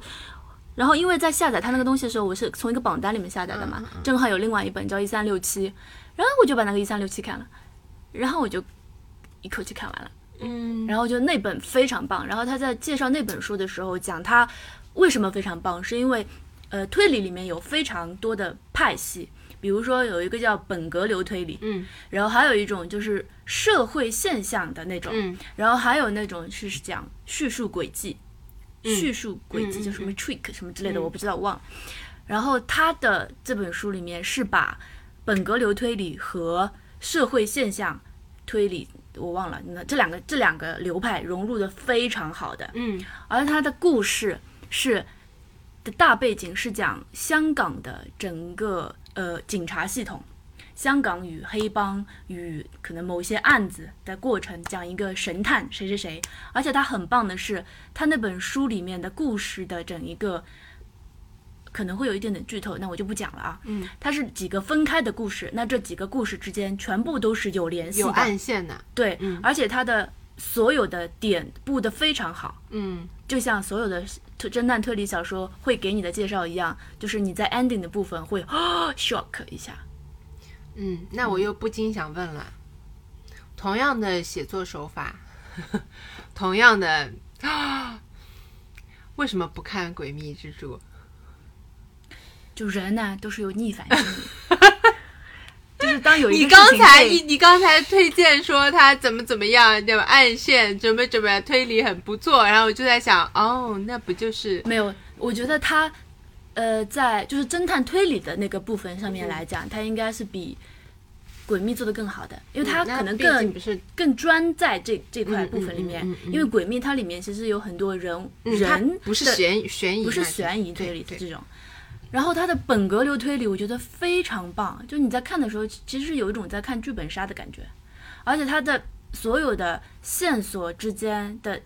然后因为在下载它那个东西的时候，我是从一个榜单里面下载的嘛，正好有另外一本叫一三六七，然后我就把那个一三六七看了，然后我就一口气看完了。嗯。然后就那本非常棒。然后他在介绍那本书的时候讲他为什么非常棒，是因为呃推理里面有非常多的派系，比如说有一个叫本格流推理，嗯。然后还有一种就是社会现象的那种，嗯。然后还有那种是讲叙述轨迹，叙述轨迹嗯就什么 trick 什么之类的，我不知道忘了。然后他的这本书里面是把本格流推理和社会现象推理，我忘了，那这两个这两个流派融入的非常好的，嗯。而他的故事是的大背景是讲香港的整个呃警察系统，香港与黑帮与可能某些案子的过程，讲一个神探谁谁谁，而且他很棒的是，他那本书里面的故事的整一个。可能会有一点点剧透，那我就不讲了啊。嗯，它是几个分开的故事，那这几个故事之间全部都是有联系有的，暗线的，对，而且它的所有的点布的非常好，嗯就像所有的特侦探推理小说会给你的介绍一样，就是你在 ending 的部分会啊 shock 一下。嗯，那我又不禁想问了，同样的写作手法，同样的啊，为什么不看《诡秘之主》？就人呢都是有逆反心理，就是当有一你刚才你你刚才推荐说他怎么怎么样，对吧？暗线怎么怎么样，推理很不错，然后我就在想，哦，那不就是没有，我觉得他，呃，在就是侦探推理的那个部分上面来讲，它应该是比诡秘做的更好的，因为他嗯那毕可能更、更专在这这块嗯部分里面，因为诡秘它里面其实有很多人、嗯人不是悬悬疑，不是悬疑推理这种。然后它的本格流推理，我觉得非常棒。就你在看的时候，其实是有一种在看剧本杀的感觉，而且它的所有的线索之间的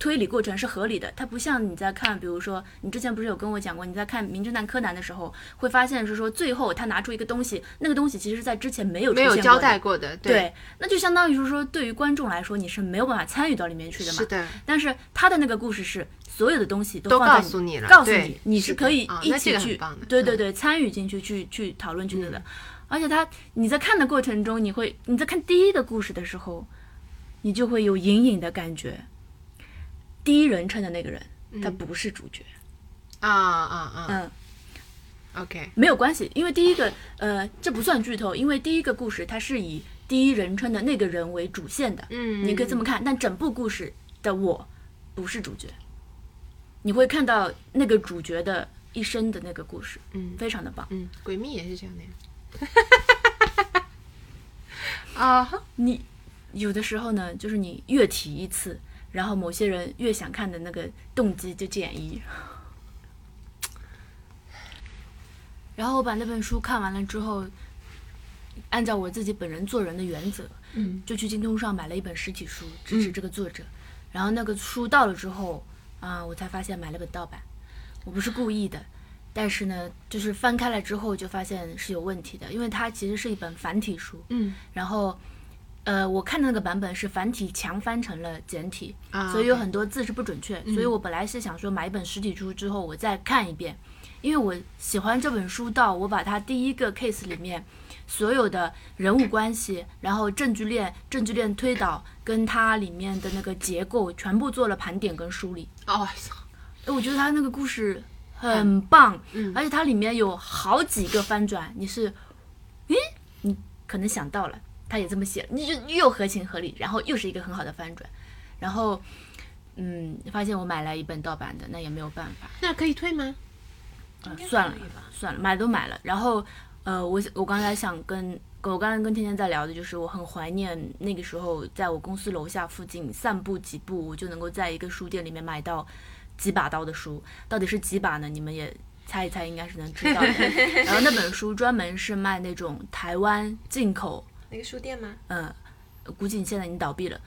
推理过程是合理的。它不像你在看，比如说你之前不是有跟我讲过，你在看《名侦探柯南》的时候，会发现是说最后他拿出一个东西，那个东西其实在之前没有没有交代过的，对，那就相当于是说，对于观众来说，你是没有办法参与到里面去的嘛。是的，但是他的那个故事是所有的东西都都告诉你了。告诉你，你是可以一起去，对对对，参与进去去去讨论去的。而且他你在看的过程中，你会你在看第一个故事的时候，你就会有隐隐的感觉，第一人称的那个人他不是主角，啊啊啊。嗯，，OK，没有关系，因为第一个呃这不算剧透，因为第一个故事它是以第一人称的那个人为主线的，嗯，你可以这么看，但整部故事的我不是主角，你会看到那个主角的一生的那个故事，嗯。非常的棒。嗯，诡秘也是这样的呀。啊哈，你有的时候呢，就是你越提一次，然后某些人越想看的那个动机就减一。然后我把那本书看完了之后，按照我自己本人做人的原则，嗯，就去京东上买了一本实体书，支持这个作者。然后那个书到了之后，啊、我才发现买了本盗版。我不是故意的，但是呢，就是翻开了之后就发现是有问题的，因为它其实是一本繁体书，嗯然后，呃，我看的那个版本是繁体强翻成了简体，啊，所以有很多字是不准确。所以我本来是想说买一本实体书之后我再看一遍，因为我喜欢这本书到我把它第一个 case 里面所有的人物关系，然后证据链、证据链推导跟它里面的那个结构全部做了盘点跟梳理。哦，哎我觉得它那个故事很棒，嗯而且它里面有好几个翻转，你是，咦，你可能想到了，他也这么写，你就又合情合理，然后又是一个很好的翻转，然后，嗯，发现我买了一本盗版的，那也没有办法，那可以退吗？嗯，算了算了，买都买了，然后，呃，我我刚才想跟。我刚才跟天天在聊的就是，我很怀念那个时候，在我公司楼下附近散步几步，我就能够在一个书店里面买到几把刀的书，到底是几把呢？你们也猜一猜，应该是能知道的。然后那本书专门是卖那种台湾进口，那个书店吗？嗯，估计你现在已经倒闭了。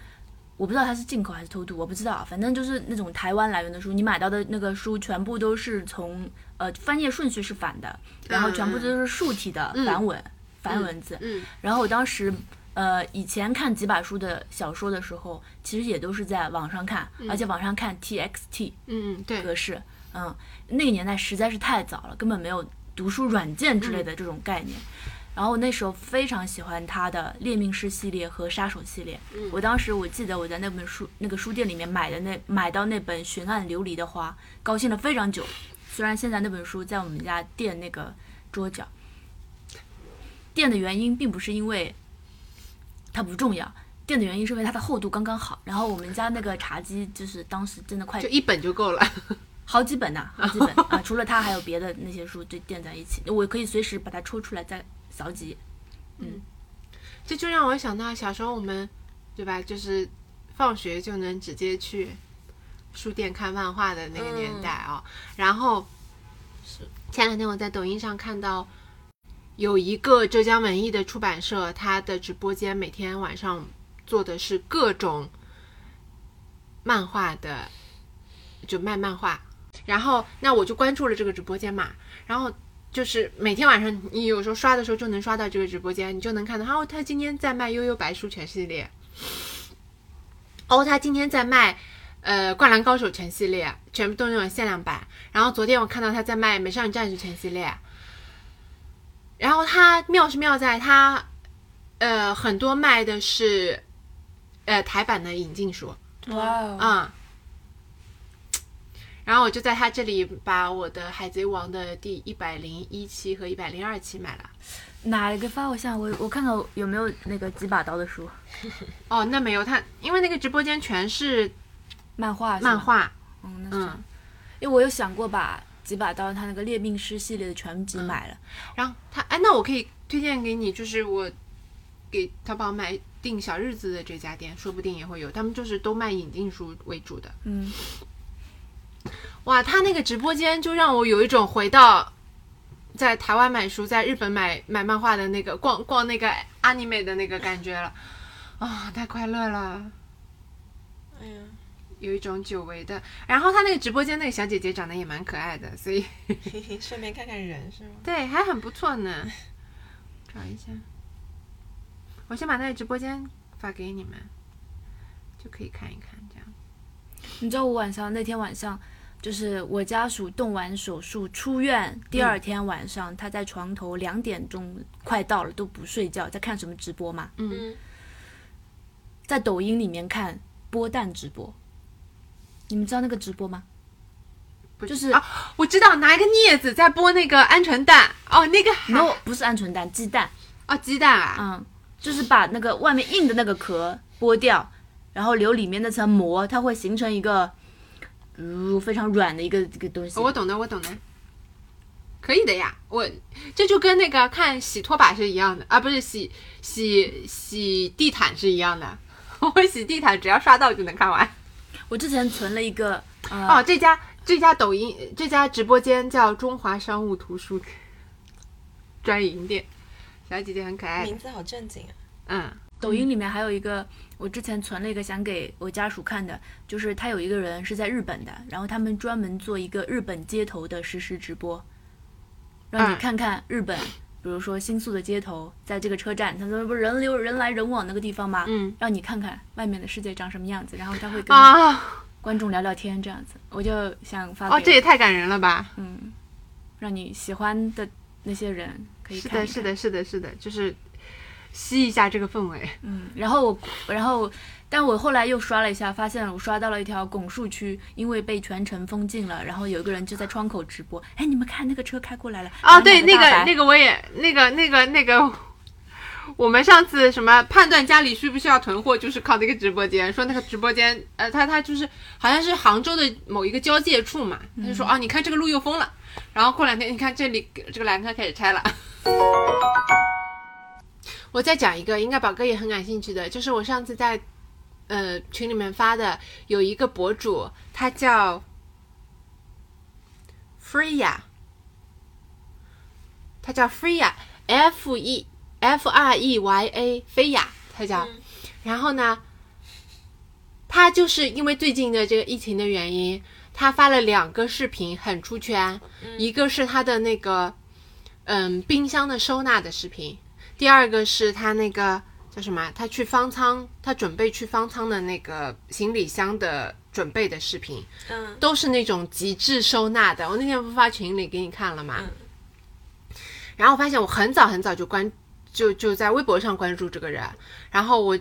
我不知道它是进口还是偷渡，我不知道，反正就是那种台湾来源的书，你买到的那个书全部都是从呃翻页顺序是反的，然后全部都是竖体的繁文、繁文字。嗯然后我当时呃以前看几把书的小说的时候，其实也都是在网上看，而且网上看 TXT 嗯，对，格式，嗯，那个年代实在是太早了，根本没有读书软件之类的这种概念。然后我那时候非常喜欢他的《猎命师》系列和《杀手》系列。我当时我记得我在那本书那个书店里面买的那买到那本《悬案琉璃的花》，高兴了非常久。虽然现在那本书在我们家店那个桌角，垫的原因并不是因为它不重要，垫的原因是因为它的厚度刚刚好。然后我们家那个茶几就是当时真的快就一本就够了。好几本呐、好几本 啊！除了它，还有别的那些书就垫在一起，我可以随时把它抽出来再扫几嗯。这就让我想到小时候我们，对吧？就是放学就能直接去书店看漫画的那个年代啊、然后是前两天我在抖音上看到有一个浙江文艺的出版社，他的直播间每天晚上做的是各种漫画的，就卖漫画。然后那我就关注了这个直播间嘛，然后就是每天晚上你有时候刷的时候就能刷到这个直播间，你就能看到，哦，他今天在卖《悠悠白书》全系列，哦，他今天在卖呃《灌篮高手》全系列，全部都是那种限量版。然后昨天我看到他在卖《美少女战士》全系列，然后他妙是妙在他呃很多卖的是呃台版的引进书，哇哦，啊、然后我就在他这里把我的《海贼王》的第一百零一期和一百零二期买了。哪一个发我下？我我看看有没有那个几把刀的书？哦，那没有他，因为那个直播间全是漫画是漫，画，嗯，那是嗯，因为我有想过把几把刀他那个猎命师系列的全集买了，然后他哎，那我可以推荐给你，就是我给淘宝买订小日子的这家店，说不定也会有，他们就是都卖引进书为主的。嗯，哇，他那个直播间就让我有一种回到在台湾买书，在日本买买漫画的那个逛逛那个 anime 的那个感觉了，啊、太快乐了。哎呀，有一种久违的，然后他那个直播间那个小姐姐长得也蛮可爱的，所以嘿嘿，顺便看看人是吗？对还很不错呢。找一下，我先把那个直播间发给你们，就可以看一看这样。你知道我晚上那天晚上，就是我家属动完手术出院，第二天晚上他在床头两点钟快到了都不睡觉，在看什么直播嘛？嗯，在抖音里面看剥蛋直播。你们知道那个直播吗？不就是啊，我知道拿一个镊子在剥那个鹌鹑蛋，哦，那个还 no，不是鹌鹑蛋，鸡蛋。哦鸡蛋啊，嗯，就是把那个外面硬的那个壳剥掉，然后留里面那层膜，它会形成一个，呃，非常软的一个一个东西。我懂的，我懂的，可以的呀。我这就跟那个看洗拖把是一样的啊，不是洗洗洗地毯是一样的。我洗地毯只要刷到就能看完。我之前存了一个，呃、哦，这家这家抖音这家直播间叫中华商务图书专营店，小姐姐很可爱。名字好正经啊。嗯，抖音里面还有一个，我之前存了一个想给我家属看的，就是他有一个人是在日本的，然后他们专门做一个日本街头的实时直播，让你嗯看看日本，比如说新宿的街头，在这个车站，他说不是人流人来人往那个地方吗？嗯，让你看看外面的世界长什么样子，然后他会跟啊，观众聊聊天这样子，我就想发哦，这也太感人了吧！嗯，让你喜欢的那些人可以看是的，是的，是的，就是吸一下这个氛围。嗯，然后我，然后，但我后来又刷了一下，发现我刷到了一条拱墅区，因为被全城封禁了，然后有一个人就在窗口直播，哎，你们看那个车开过来了，啊，对，那个那个，我也那个那个那个，我们上次什么判断家里需不需要囤货，就是靠那个直播间，说那个直播间，呃，他他就是好像是杭州的某一个交界处嘛，他就说啊，你看这个路又封了，然后过两天你看这里这个栏杆开始拆了。我再讲一个，应该宝哥也很感兴趣的，就是我上次在呃群里面发的，有一个博主，他叫 Freya，他叫 Freya，F E F R E Y A，菲亚，他叫。嗯。然后呢，他就是因为最近的这个疫情的原因，他发了两个视频很出圈，一个是他的那个嗯冰箱的收纳的视频，第二个是他那个叫什么？他去方舱，他准备去方舱的那个行李箱的准备的视频，嗯都是那种极致收纳的。我那天不发群里给你看了吗？嗯然后我发现我很早很早就关就就在微博上关注这个人，然后我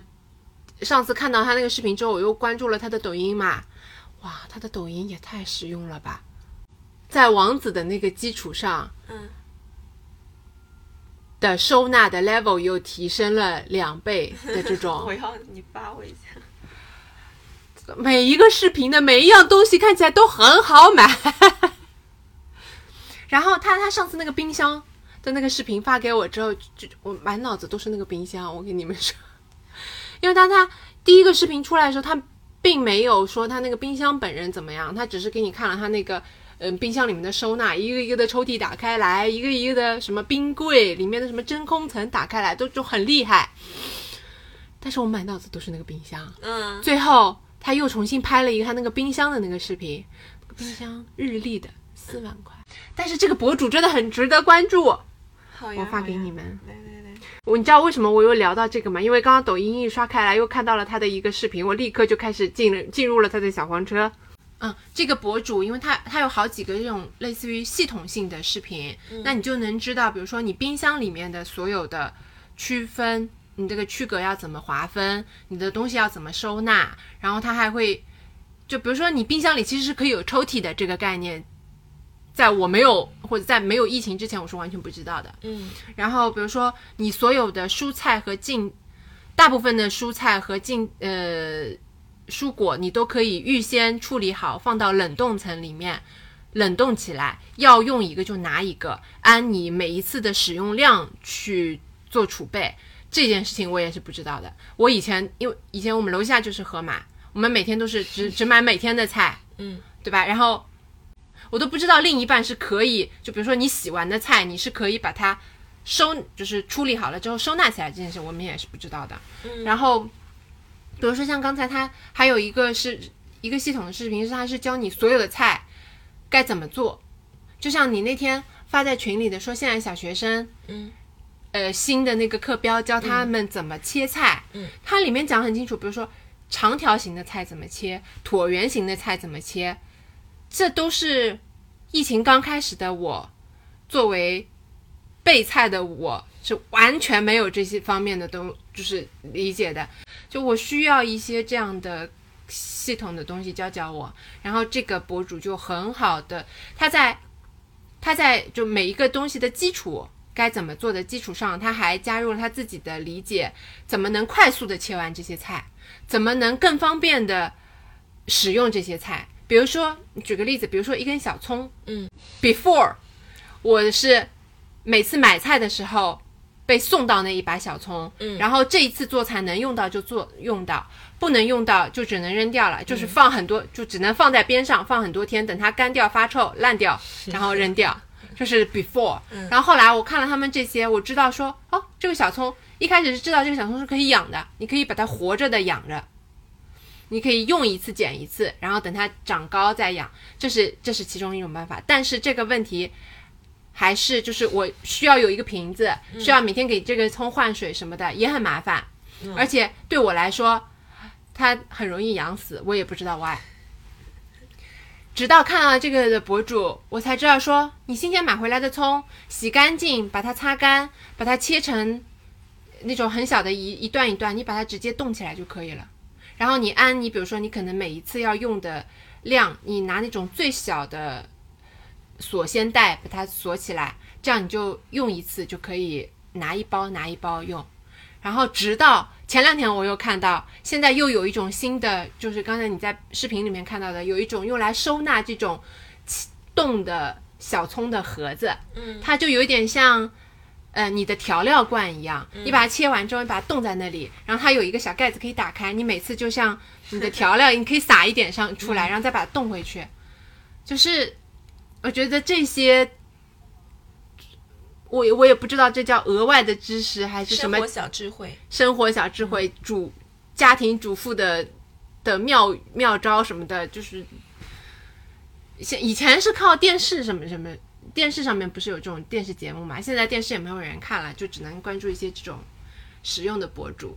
上次看到他那个视频之后，我又关注了他的抖音嘛，哇，他的抖音也太实用了吧！在王子的那个基础上嗯，的收纳的 level 又提升了两倍的这种 我，要你发我一下。每一个视频的每一样东西看起来都很好买。然后他他上次那个冰箱的那个视频发给我之后，就就我满脑子都是那个冰箱。我跟你们说，因为当他第一个视频出来的时候，他并没有说他那个冰箱本人怎么样，他只是给你看了他那个。嗯，冰箱里面的收纳，一个一个的抽屉打开来，一个一个的什么冰柜里面的什么真空层打开来，都就很厉害。但是我满脑子都是那个冰箱。嗯，最后他又重新拍了一个他那个冰箱的那个视频，那个冰箱日历的四万块，但是这个博主真的很值得关注，好呀，我发给你们。来来来，我你知道为什么我又聊到这个吗？因为刚刚抖音一刷开来，又看到了他的一个视频，我立刻就开始进了进入了他的小黄车。嗯，这个博主，因为他他有好几个这种类似于系统性的视频，那你就能知道，比如说你冰箱里面的所有的区分，你这个区隔要怎么划分，你的东西要怎么收纳，然后他还会就比如说你冰箱里其实是可以有抽屉的这个概念，在我没有或者在没有疫情之前，我是完全不知道的。嗯然后比如说你所有的蔬菜和进，大部分的蔬菜和进呃蔬果，你都可以预先处理好，放到冷冻层里面冷冻起来，要用一个就拿一个，按你每一次的使用量去做储备。这件事情我也是不知道的。我以前因为以前我们楼下就是盒马，我们每天都是只 只买每天的菜，嗯，对吧？然后我都不知道另一半是可以，就比如说你洗完的菜，你是可以把它收，就是处理好了之后收纳起来这件事，我们也是不知道的。嗯然后，比如说像刚才他还有一个是一个系统的视频，是他是教你所有的菜该怎么做，就像你那天发在群里的说，现在小学生，嗯，呃，新的那个课标教他们怎么切菜，嗯，它里面讲很清楚，比如说长条形的菜怎么切，椭圆形的菜怎么切，这都是疫情刚开始的我，作为备菜的我是完全没有这些方面的东，就是理解的。就我需要一些这样的系统的东西教教我，然后这个博主就很好的，他在他在就每一个东西的基础该怎么做的基础上，他还加入了他自己的理解，怎么能快速的切完这些菜，怎么能更方便的使用这些菜。比如说，举个例子，比如说一根小葱，嗯，before 我是每次买菜的时候被送到那一把小葱，嗯。然后这一次做菜能用到就做用到，不能用到就只能扔掉了，就是放很多，就只能放在边上放很多天，等它干掉发臭烂掉，然后扔掉。这是 before，、然后后来我看了他们这些，我知道说，哦，这个小葱一开始是知道这个小葱是可以养的，你可以把它活着的养着，你可以用一次剪一次，然后等它长高再养，这是这是其中一种办法。但是这个问题还是就是我需要有一个瓶子，需要每天给这个葱换水什么的，也很麻烦，而且对我来说，它很容易养死，我也不知道 why。直到看了这个的博主，我才知道说，你新鲜买回来的葱，洗干净，把它擦干，把它切成那种很小的一一段一段，你把它直接冻起来就可以了。然后你按你比如说你可能每一次要用的量，你拿那种最小的锁鲜袋把它锁起来，这样你就用一次就可以拿一包拿一包用。然后直到前两天我又看到，现在又有一种新的，就是刚才你在视频里面看到的，有一种用来收纳这种冻的小葱的盒子，嗯它就有一点像。呃，你的调料罐一样，你把它切完之后，你把它冻在那里，然后它有一个小盖子可以打开，你每次就像你的调料，你可以撒一点上出来，然后再把它冻回去。就是我觉得这些，我也我也不知道这叫额外的知识还是什么生活小智慧，生活小智慧、主家庭主妇的的妙妙招什么的，就是现以前是靠电视什么什么，电视上面不是有这种电视节目嘛？现在电视也没有人看了，就只能关注一些这种实用的博主。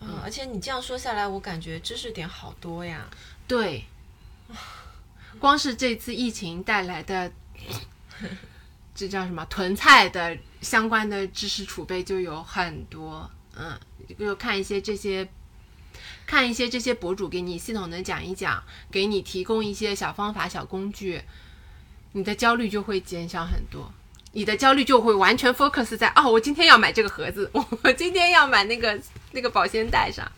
嗯，而且你这样说下来，我感觉知识点好多呀。对，光是这次疫情带来的，这叫什么囤菜的相关的知识储备就有很多。嗯，就看一些这些，看一些这些博主给你系统的讲一讲，给你提供一些小方法、小工具，你的焦虑就会减小很多。你的焦虑就会完全 focus 在哦，我今天要买这个盒子，我今天要买那个那个保鲜袋上。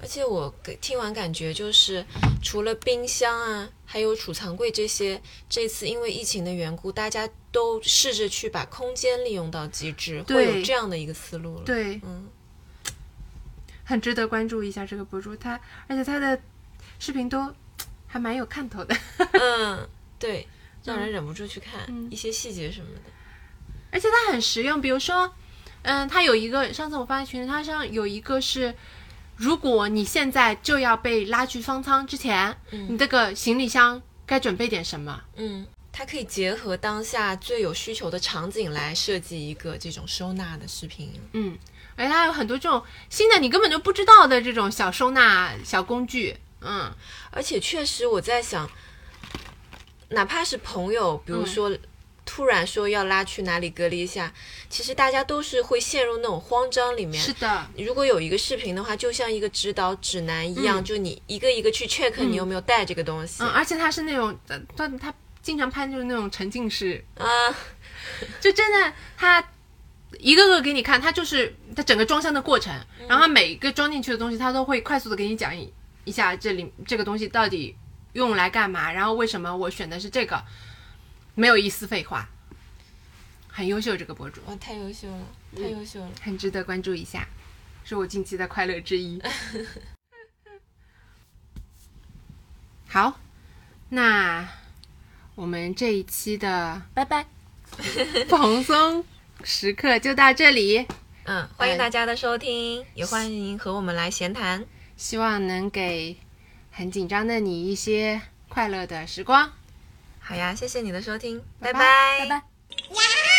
而且我给听完感觉就是，除了冰箱啊，还有储藏柜这些，这次因为疫情的缘故，大家都试着去把空间利用到极致，会有这样的一个思路了。，对，嗯，很值得关注一下这个博主，他而且他的视频都还蛮有看头的，嗯，对，让人忍不住去看、嗯一些细节什么的。而且他很实用。比如说，嗯，他有一个上次我发在群里，他上有一个是，如果你现在就要被拉去方舱之前，你这个行李箱该准备点什么？嗯，它可以结合当下最有需求的场景来设计一个这种收纳的视频。嗯，而且它有很多这种新的你根本就不知道的这种小收纳小工具。嗯，而且确实我在想，哪怕是朋友，比如说、突突然说要拉去哪里隔离一下，其实大家都是会陷入那种慌张里面。是的，如果有一个视频的话，就像一个指导指南一样，嗯。就你一个一个去 check 你有没有带这个东西。嗯，而且他是那种，呃他他经常拍就是那种沉浸式，啊，就真的他一个个给你看，他就是他整个装箱的过程，然后他每一个装进去的东西，他都会快速的给你讲一一下这里这个东西到底用来干嘛，然后为什么我选的是这个，没有一丝废话，很优秀这个博主，哇，太优秀了，太优秀了。很值得关注一下，是我近期的快乐之一。好，那我们这一期的拜拜。蓬松时刻就到这里，嗯，欢迎大家的收听，也欢迎和我们来闲谈。希望能给很紧张的你一些快乐的时光。好呀，谢谢你的收听，拜拜，拜拜。